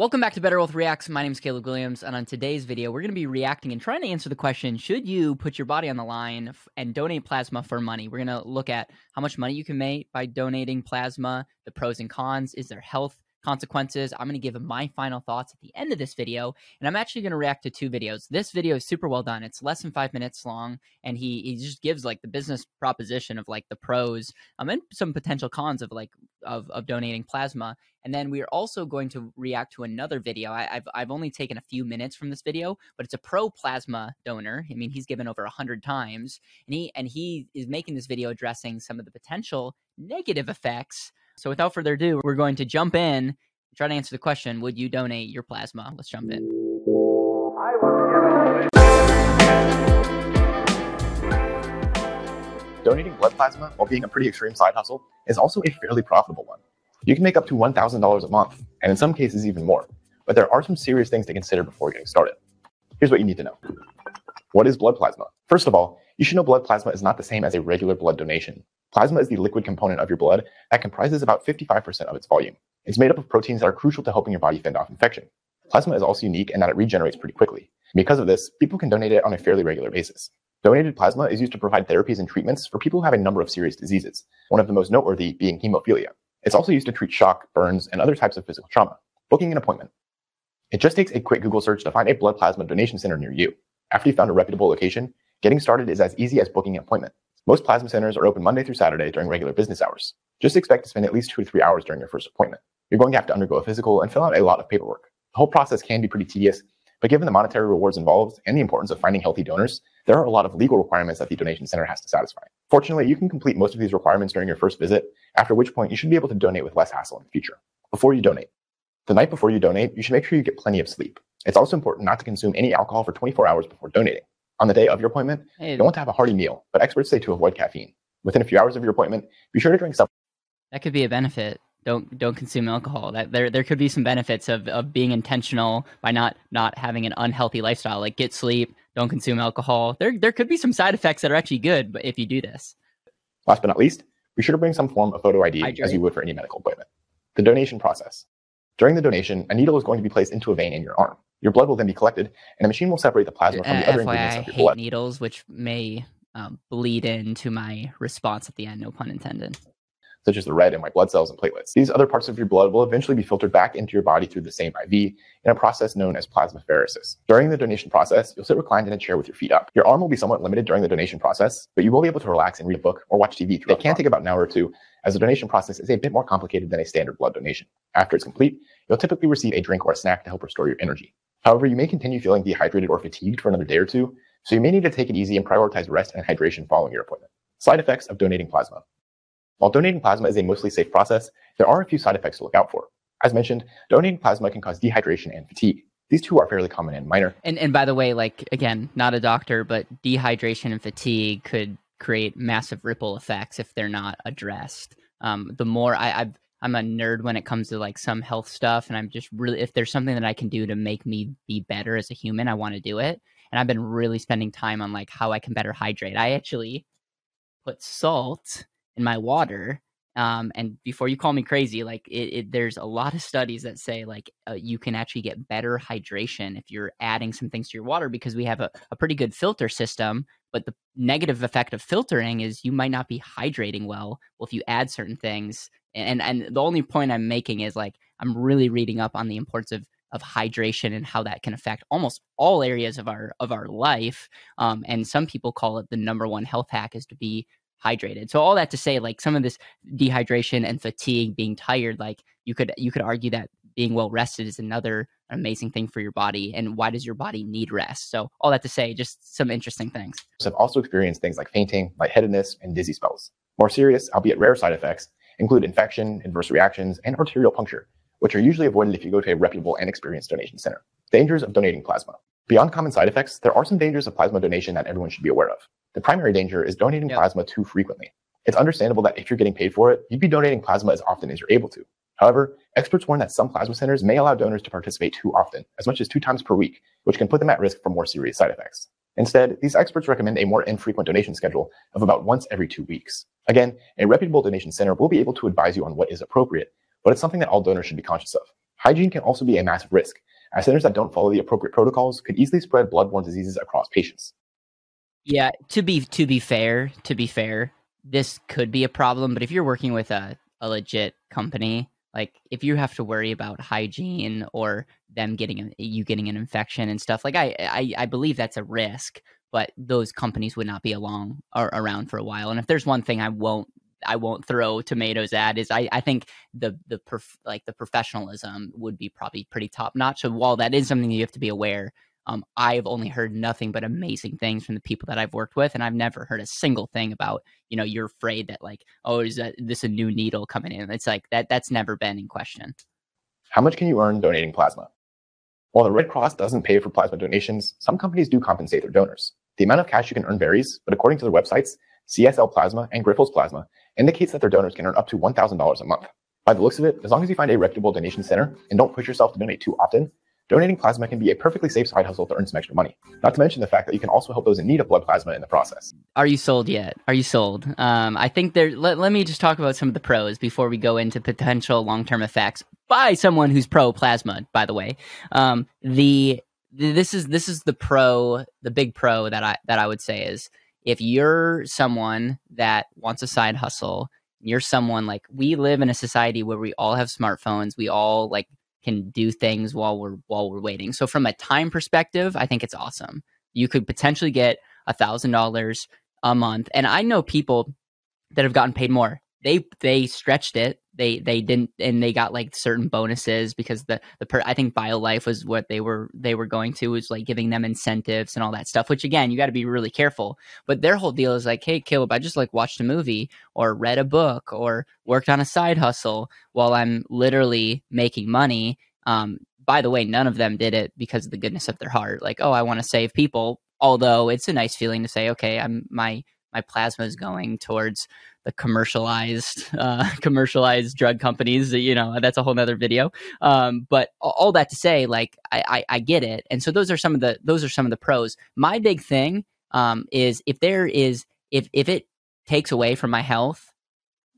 Welcome back to Better Wealth Reacts. My name is Caleb Williams, and on today's video, we're going to be reacting and trying to answer the question Should you put your body on the line and donate plasma for money? We're going to look at how much money you can make by donating plasma, the pros and cons. Is there health consequences. I'm going to give my final thoughts at the end of this video, and I'm actually going to react to two videos. This video is super well done. It's less than five minutes long, and he he just gives like the business proposition of like the pros um, and some potential cons of like of of donating plasma. And then we are also going to react to another video. I, have I've only taken a few minutes from this video, but it's a pro plasma donor. I mean, he's given over a hundred times, and he and he is making this video addressing some of the potential negative effects so without further ado, we're going to jump in, try to answer the question Would you donate your plasma? Let's jump in. Donating blood plasma, while being a pretty extreme side hustle, is also a fairly profitable one. You can make up to $1,000 a month, and in some cases even more. But there are some serious things to consider before getting started. Here's what you need to know. What is blood plasma? First of all, you should know blood plasma is not the same as a regular blood donation. Plasma is the liquid component of your blood that comprises about 55% of its volume. It's made up of proteins that are crucial to helping your body fend off infection. Plasma is also unique in that it regenerates pretty quickly. Because of this, people can donate it on a fairly regular basis. Donated plasma is used to provide therapies and treatments for people who have a number of serious diseases, one of the most noteworthy being hemophilia. It's also used to treat shock, burns, and other types of physical trauma. Booking an appointment. It just takes a quick Google search to find a blood plasma donation center near you. After you've found a reputable location, getting started is as easy as booking an appointment. Most plasma centers are open Monday through Saturday during regular business hours. Just expect to spend at least two to three hours during your first appointment. You're going to have to undergo a physical and fill out a lot of paperwork. The whole process can be pretty tedious, but given the monetary rewards involved and the importance of finding healthy donors, there are a lot of legal requirements that the donation center has to satisfy. Fortunately, you can complete most of these requirements during your first visit, after which point you should be able to donate with less hassle in the future. Before you donate, the night before you donate, you should make sure you get plenty of sleep. It's also important not to consume any alcohol for 24 hours before donating. On the day of your appointment, hey, you want to have a hearty meal, but experts say to avoid caffeine. Within a few hours of your appointment, be sure to drink something. That could be a benefit. Don't don't consume alcohol. That there there could be some benefits of, of being intentional by not not having an unhealthy lifestyle. Like get sleep, don't consume alcohol. There there could be some side effects that are actually good, but if you do this. Last but not least, be sure to bring some form of photo ID as you would for any medical appointment. The donation process. During the donation, a needle is going to be placed into a vein in your arm. Your blood will then be collected, and a machine will separate the plasma from the uh, other FYI, ingredients of your hate blood. needles, which may um, bleed into my response at the end. No pun intended. Such as the red and white blood cells and platelets. These other parts of your blood will eventually be filtered back into your body through the same IV in a process known as plasmapheresis. During the donation process, you'll sit reclined in a chair with your feet up. Your arm will be somewhat limited during the donation process, but you will be able to relax and read a book or watch TV. It can take about an hour or two, as the donation process is a bit more complicated than a standard blood donation. After it's complete, you'll typically receive a drink or a snack to help restore your energy. However, you may continue feeling dehydrated or fatigued for another day or two, so you may need to take it easy and prioritize rest and hydration following your appointment. Side effects of donating plasma. While donating plasma is a mostly safe process, there are a few side effects to look out for. As mentioned, donating plasma can cause dehydration and fatigue. These two are fairly common and minor. And and by the way, like again, not a doctor, but dehydration and fatigue could create massive ripple effects if they're not addressed. Um, the more I, I've I'm a nerd when it comes to like some health stuff, and I'm just really if there's something that I can do to make me be better as a human, I want to do it. And I've been really spending time on like how I can better hydrate. I actually put salt in my water. Um, and before you call me crazy, like it, it there's a lot of studies that say like uh, you can actually get better hydration if you're adding some things to your water because we have a, a pretty good filter system. But the negative effect of filtering is you might not be hydrating well. Well, if you add certain things, and and the only point I'm making is like I'm really reading up on the importance of of hydration and how that can affect almost all areas of our of our life. Um, and some people call it the number one health hack is to be hydrated. So all that to say, like some of this dehydration and fatigue, being tired, like you could you could argue that being well rested is another amazing thing for your body. And why does your body need rest? So all that to say, just some interesting things. So I've also experienced things like fainting, lightheadedness, and dizzy spells. More serious, albeit rare side effects include infection, adverse reactions, and arterial puncture, which are usually avoided if you go to a reputable and experienced donation center. Dangers of donating plasma. Beyond common side effects, there are some dangers of plasma donation that everyone should be aware of. The primary danger is donating yep. plasma too frequently. It's understandable that if you're getting paid for it, you'd be donating plasma as often as you're able to. However, experts warn that some plasma centers may allow donors to participate too often, as much as two times per week, which can put them at risk for more serious side effects. Instead, these experts recommend a more infrequent donation schedule of about once every two weeks. Again, a reputable donation center will be able to advise you on what is appropriate, but it's something that all donors should be conscious of. Hygiene can also be a massive risk, as centers that don't follow the appropriate protocols could easily spread bloodborne diseases across patients. Yeah, to be to be fair, to be fair, this could be a problem, but if you're working with a, a legit company, like if you have to worry about hygiene or them getting you getting an infection and stuff, like I, I I believe that's a risk, but those companies would not be along or around for a while. And if there's one thing I won't I won't throw tomatoes at is I, I think the the prof, like the professionalism would be probably pretty top notch. So while that is something you have to be aware, um, I've only heard nothing but amazing things from the people that I've worked with, and I've never heard a single thing about you know you're afraid that like oh is that this a new needle coming in? It's like that that's never been in question. How much can you earn donating plasma? While the Red Cross doesn't pay for plasma donations, some companies do compensate their donors. The amount of cash you can earn varies, but according to their websites, CSL Plasma and Grifols Plasma indicates that their donors can earn up to $1,000 a month. By the looks of it, as long as you find a reputable donation center and don't push yourself to donate too often, donating plasma can be a perfectly safe side hustle to earn some extra money. Not to mention the fact that you can also help those in need of blood plasma in the process. Are you sold yet? Are you sold? Um, I think there. Let, let me just talk about some of the pros before we go into potential long term effects by someone who's pro plasma. By the way, um, the this is this is the pro, the big pro that I that I would say is if you're someone that wants a side hustle, you're someone like we live in a society where we all have smartphones, we all like can do things while we're while we're waiting. So from a time perspective, I think it's awesome. You could potentially get a thousand dollars a month, and I know people that have gotten paid more. They they stretched it they they didn't and they got like certain bonuses because the the per, I think BioLife was what they were they were going to was like giving them incentives and all that stuff. Which again, you got to be really careful. But their whole deal is like, hey, Caleb, I just like watched a movie or read a book or worked on a side hustle while I'm literally making money. Um, by the way, none of them did it because of the goodness of their heart. Like, oh, I want to save people. Although it's a nice feeling to say, okay, I'm my my plasma is going towards the commercialized uh, commercialized drug companies you know that's a whole nother video. Um, but all that to say like I, I, I get it. And so those are some of the those are some of the pros. My big thing um, is if there is if if it takes away from my health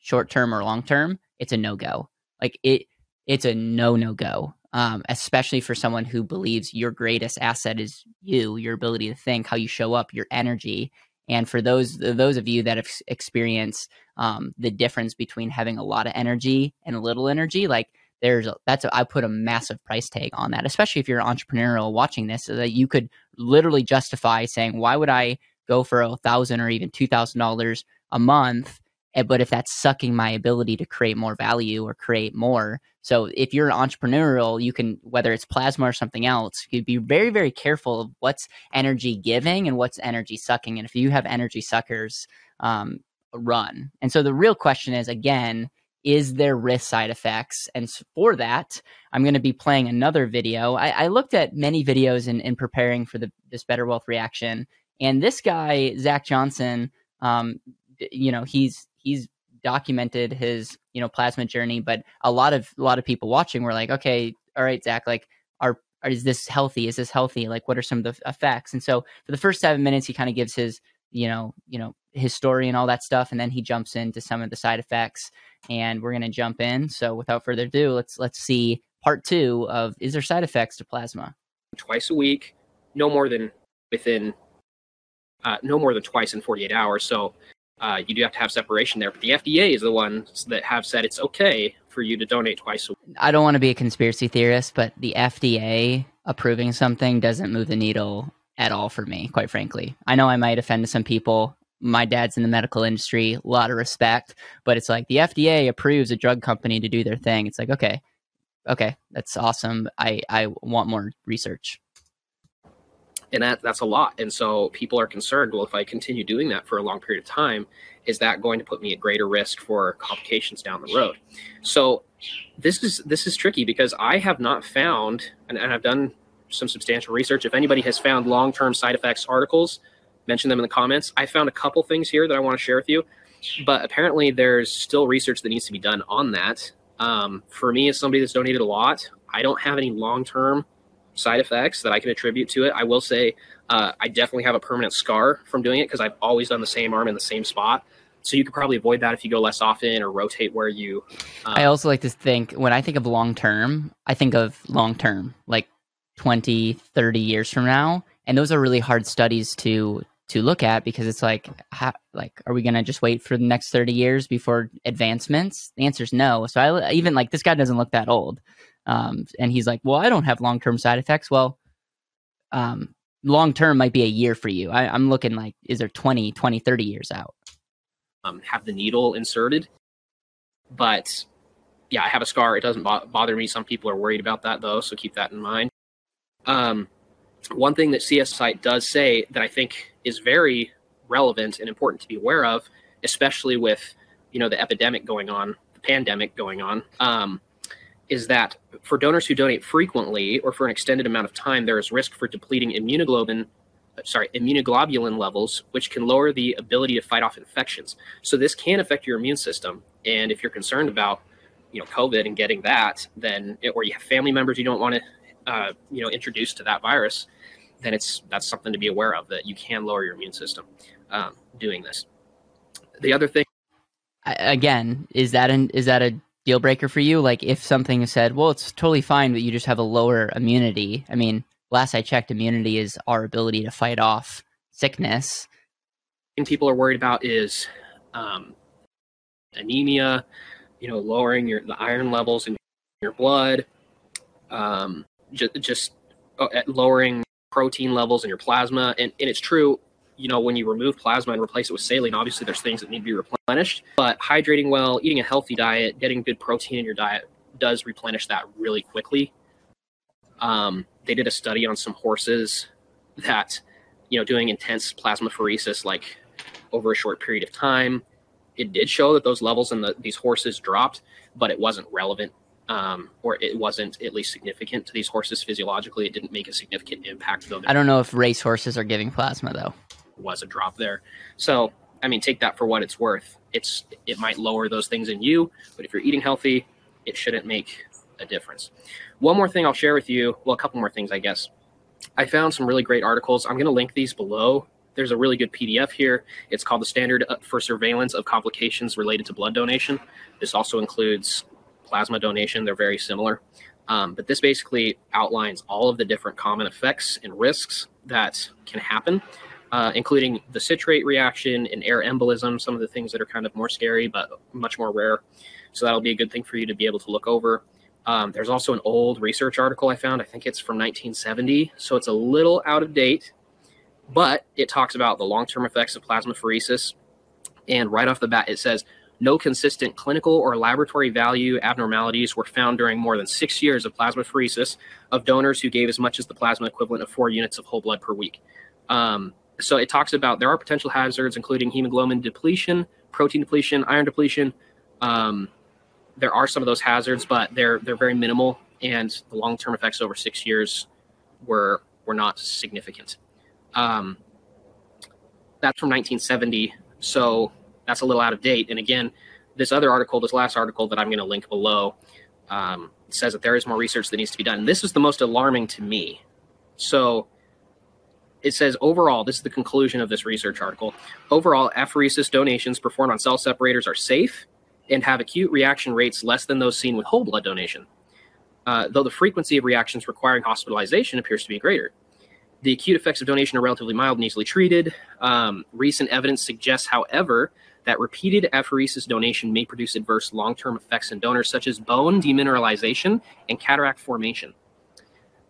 short term or long term it's a no-go. Like it it's a no no go um, especially for someone who believes your greatest asset is you your ability to think how you show up your energy and for those those of you that have experienced um, the difference between having a lot of energy and little energy, like there's a, that's a, I put a massive price tag on that, especially if you're entrepreneurial watching this, so that you could literally justify saying, why would I go for a thousand or even two thousand dollars a month but if that's sucking my ability to create more value or create more so if you're an entrepreneurial you can whether it's plasma or something else you'd be very very careful of what's energy giving and what's energy sucking and if you have energy suckers um, run. And so the real question is again is there risk side effects? And for that i'm going to be playing another video. I, I looked at many videos in, in preparing for the this better wealth reaction and this guy zach johnson um, you know he's he's documented his you know plasma journey but a lot of a lot of people watching were like okay all right zach like are, is this healthy? Is this healthy? Like what are some of the effects? And so for the first seven minutes he kind of gives his you know you know his story and all that stuff and then he jumps into some of the side effects and we're going to jump in. So without further ado let's let's see part two of is there side effects to plasma? Twice a week no more than within uh, no more than twice in 48 hours. So uh, you do have to have separation there. But the FDA is the ones that have said it's okay for you to donate twice a week. I don't want to be a conspiracy theorist, but the FDA approving something doesn't move the needle at all for me, quite frankly. I know I might offend some people. My dad's in the medical industry, a lot of respect, but it's like the FDA approves a drug company to do their thing. It's like, okay, okay, that's awesome. I, I want more research and that that's a lot. And so people are concerned well if i continue doing that for a long period of time is that going to put me at greater risk for complications down the road? So this is this is tricky because i have not found and, and i've done some substantial research. If anybody has found long-term side effects articles mention them in the comments. I found a couple things here that i want to share with you but apparently there's still research that needs to be done on that. Um, for me as somebody that's donated a lot i don't have any long-term side effects that I can attribute to it. I will say uh, I definitely have a permanent scar from doing it because I've always done the same arm in the same spot. So you could probably avoid that if you go less often or rotate where you. Uh, I also like to think when I think of long term, I think of long term, like 20, 30 years from now. And those are really hard studies to to look at because it's like how, like are we going to just wait for the next 30 years before advancements the answer is no so i even like this guy doesn't look that old um, and he's like well i don't have long-term side effects. Well um, long-term might be a year for you. I, i'm looking like is there 20 20 30 years out? Um, have the needle inserted. But yeah i have a scar. It doesn't bo- bother me. Some people are worried about that though so keep that in mind. Um, one thing that CS site does say that I think is very relevant and important to be aware of, especially with you know the epidemic going on, the pandemic going on, um, is that for donors who donate frequently or for an extended amount of time, there is risk for depleting immunoglobulin, sorry, immunoglobulin levels, which can lower the ability to fight off infections. So this can affect your immune system, and if you're concerned about you know COVID and getting that, then or you have family members you don't want to uh, you know introduce to that virus, then it's that's something to be aware of that you can lower your immune system um, doing this. The other thing, again, is that an is that a deal breaker for you? Like if something is said, well, it's totally fine, but you just have a lower immunity. I mean, last I checked, immunity is our ability to fight off sickness. And people are worried about is um, anemia, you know, lowering your the iron levels in your blood, um, just, just uh, lowering protein levels in your plasma. And, and it's true, you know, when you remove plasma and replace it with saline, obviously there's things that need to be replenished. But hydrating well, eating a healthy diet, getting good protein in your diet does replenish that really quickly. Um, they did a study on some horses that, you know, doing intense plasmapheresis like over a short period of time. It did show that those levels in the, these horses dropped, but it wasn't relevant um, or it wasn't at least significant to these horses physiologically. It didn't make a significant impact. Though I don't know if race horses are giving plasma though. Was a drop there, so I mean, take that for what it's worth. It's it might lower those things in you, but if you're eating healthy, it shouldn't make a difference. One more thing I'll share with you. Well, a couple more things, I guess. I found some really great articles. I'm going to link these below. There's a really good PDF here. It's called the Standard for Surveillance of Complications Related to Blood Donation. This also includes plasma donation. They're very similar. Um, but this basically outlines all of the different common effects and risks that can happen, uh, including the citrate reaction and air embolism, some of the things that are kind of more scary but much more rare. So that'll be a good thing for you to be able to look over. Um, there's also an old research article I found. I think it's from 1970, so it's a little out of date, but it talks about the long term effects of plasmapheresis. And right off the bat, it says no consistent clinical or laboratory value abnormalities were found during more than six years of plasmapheresis of donors who gave as much as the plasma equivalent of four units of whole blood per week. Um, so it talks about there are potential hazards, including hemoglobin depletion, protein depletion, iron depletion. Um, there are some of those hazards, but they're they're very minimal, and the long term effects over six years were were not significant. Um, that's from 1970. So that's a little out of date. And again, this other article, this last article that I'm going to link below, um, says that there is more research that needs to be done. And this is the most alarming to me. So it says overall, this is the conclusion of this research article. Overall, apheresis donations performed on cell separators are safe and have acute reaction rates less than those seen with whole blood donation, uh, though the frequency of reactions requiring hospitalization appears to be greater. The acute effects of donation are relatively mild and easily treated. Um, recent evidence suggests, however, that repeated apheresis donation may produce adverse long term effects in donors, such as bone demineralization and cataract formation.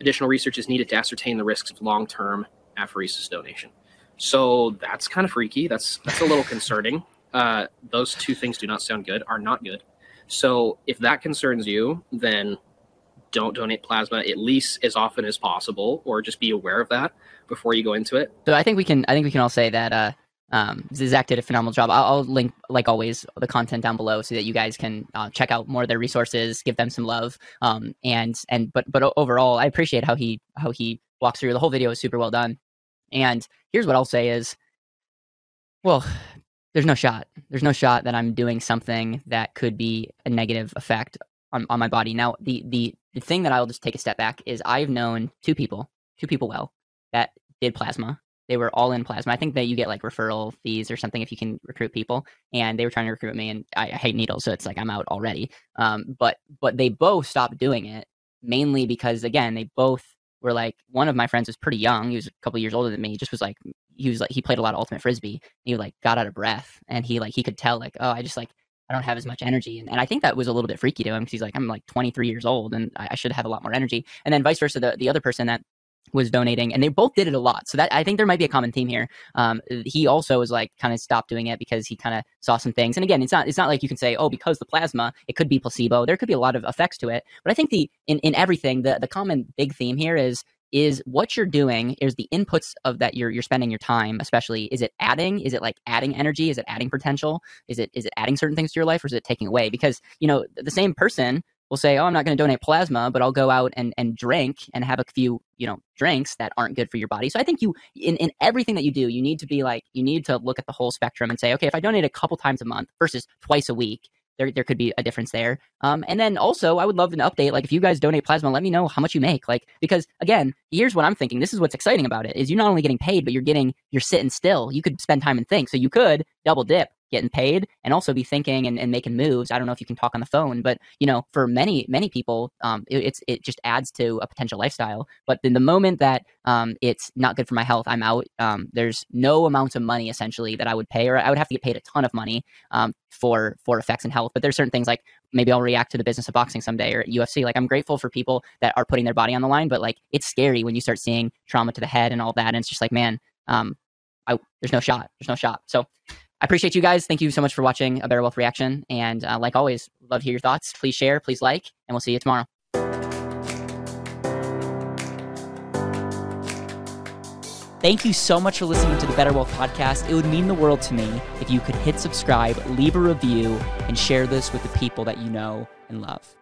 Additional research is needed to ascertain the risks of long term apheresis donation. So that's kind of freaky. That's that's a little concerning. Uh, those two things do not sound good. Are not good. So if that concerns you, then don't donate plasma at least as often as possible, or just be aware of that before you go into it. So I think we can. I think we can all say that uh, um, Zach did a phenomenal job. I'll, I'll, link, like always, the content down below so that you guys can uh, check out more of their resources, give them some love. Um, and and but but overall, I appreciate how he how he walks through the whole video is super well done. And here's what I'll say is, well, there's no shot. There's no shot that I'm doing something that could be a negative effect on, on my body. Now, the the the thing that I'll just take a step back is I've known two people, two people well that did plasma they were all in plasma. I think that you get like referral fees or something if you can recruit people. And they were trying to recruit me, and I, I hate needles, so it's like I'm out already. Um, but but they both stopped doing it mainly because again they both were like one of my friends was pretty young. He was a couple years older than me. He just was like he was like he played a lot of ultimate frisbee. he like got out of breath, and he like he could tell like oh I just like I don't have as much energy. And, and I think that was a little bit freaky to him because he's like, I'm like 23 years old and I, I, should have a lot more energy. And then vice versa, the, the other person that was donating and they both did it a lot. So that i think there might be a common theme here. Um, he also was like kind of stopped doing it because he kind of saw some things. And again it's not it's not like you can say oh because the plasma it could be placebo. There could be a lot of effects to it. But i think the in, in everything the, the common big theme here is is what you're doing is the inputs of that you're you're spending your time especially. Is it adding? Is it like adding energy? Is it adding potential? Is it is it adding certain things to your life or is it taking away? Because you know the same person will say, "Oh, I'm not going to donate plasma, but I'll go out and and drink and have a few, you know, drinks that aren't good for your body." So I think you in in everything that you do, you need to be like you need to look at the whole spectrum and say, "Okay, if I donate a couple times a month versus twice a week, there, there could be a difference there. Um, and then also, I would love an update. Like, if you guys donate plasma, let me know how much you make. Like, because again, here's what I'm thinking. This is what's exciting about it: is you're not only getting paid, but you're getting you're sitting still. You could spend time and think. So you could double dip getting paid and also be thinking and, and making moves. I don't know if you can talk on the phone, but you know, for many, many people, um, it, it's, it just adds to a potential lifestyle. But in the moment that um, it's not good for my health, I'm out. Um, there's no amount of money essentially that I would pay, or I would have to get paid a ton of money um, for, for effects in health. But there's certain things like maybe I'll react to the business of boxing someday or UFC. Like I'm grateful for people that are putting their body on the line, but like it's scary when you start seeing trauma to the head and all that. And it's just like, man, um, I, there's no shot. There's no shot. So I appreciate you guys. Thank you so much for watching a Better Wealth reaction. And uh, like always, love to hear your thoughts. Please share, please like, and we'll see you tomorrow. Thank you so much for listening to the Better Wealth podcast. It would mean the world to me if you could hit subscribe, leave a review, and share this with the people that you know and love.